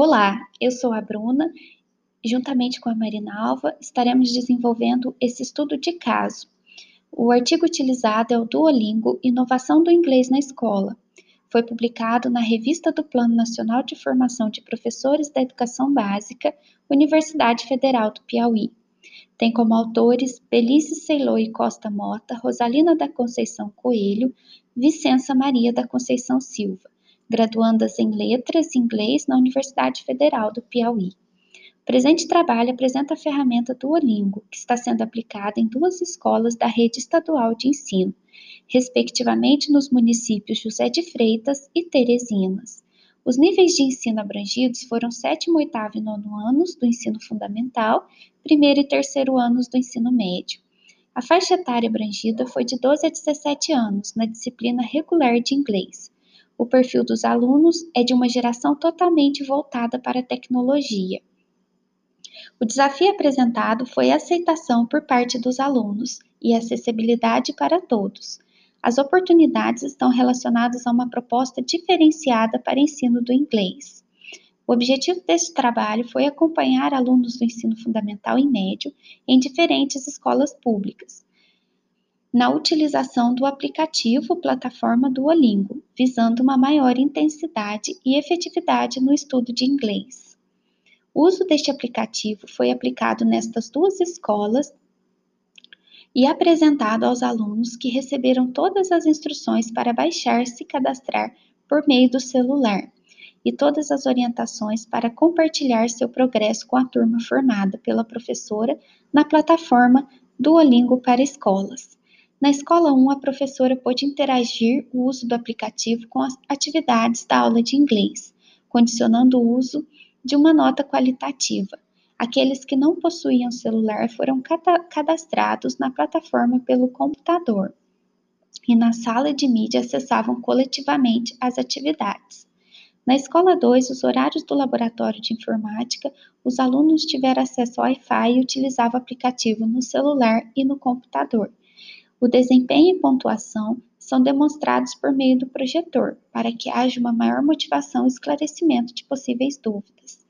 Olá, eu sou a Bruna. Juntamente com a Marina Alva, estaremos desenvolvendo esse estudo de caso. O artigo utilizado é o Duolingo Inovação do Inglês na Escola. Foi publicado na Revista do Plano Nacional de Formação de Professores da Educação Básica, Universidade Federal do Piauí. Tem como autores Belice Ceiloi Costa Mota, Rosalina da Conceição Coelho, Vicença Maria da Conceição Silva graduandas em Letras e Inglês na Universidade Federal do Piauí. O presente trabalho apresenta a ferramenta Duolingo, que está sendo aplicada em duas escolas da rede estadual de ensino, respectivamente nos municípios José de Freitas e Teresinas. Os níveis de ensino abrangidos foram sétimo, oitavo e nono anos do ensino fundamental, primeiro e terceiro anos do ensino médio. A faixa etária abrangida foi de 12 a 17 anos na disciplina regular de inglês. O perfil dos alunos é de uma geração totalmente voltada para a tecnologia. O desafio apresentado foi a aceitação por parte dos alunos e acessibilidade para todos. As oportunidades estão relacionadas a uma proposta diferenciada para ensino do inglês. O objetivo deste trabalho foi acompanhar alunos do ensino fundamental e médio em diferentes escolas públicas, na utilização do aplicativo plataforma Duolingo, visando uma maior intensidade e efetividade no estudo de inglês. O uso deste aplicativo foi aplicado nestas duas escolas e apresentado aos alunos que receberam todas as instruções para baixar e cadastrar por meio do celular e todas as orientações para compartilhar seu progresso com a turma formada pela professora na plataforma Duolingo para Escolas. Na escola 1, a professora pôde interagir o uso do aplicativo com as atividades da aula de inglês, condicionando o uso de uma nota qualitativa. Aqueles que não possuíam celular foram cadastrados na plataforma pelo computador e na sala de mídia acessavam coletivamente as atividades. Na escola 2, os horários do laboratório de informática, os alunos tiveram acesso ao Wi-Fi e utilizavam o aplicativo no celular e no computador. O desempenho e pontuação são demonstrados por meio do projetor, para que haja uma maior motivação e esclarecimento de possíveis dúvidas.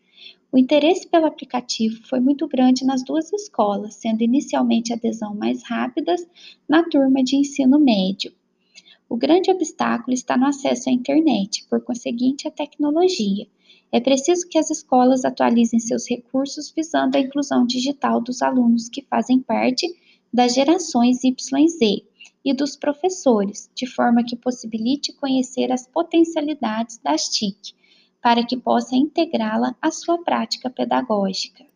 O interesse pelo aplicativo foi muito grande nas duas escolas, sendo inicialmente adesão mais rápidas na turma de ensino médio. O grande obstáculo está no acesso à internet, por conseguinte, à tecnologia. É preciso que as escolas atualizem seus recursos visando a inclusão digital dos alunos que fazem parte das gerações Y e Z e dos professores, de forma que possibilite conhecer as potencialidades das TIC, para que possa integrá-la à sua prática pedagógica.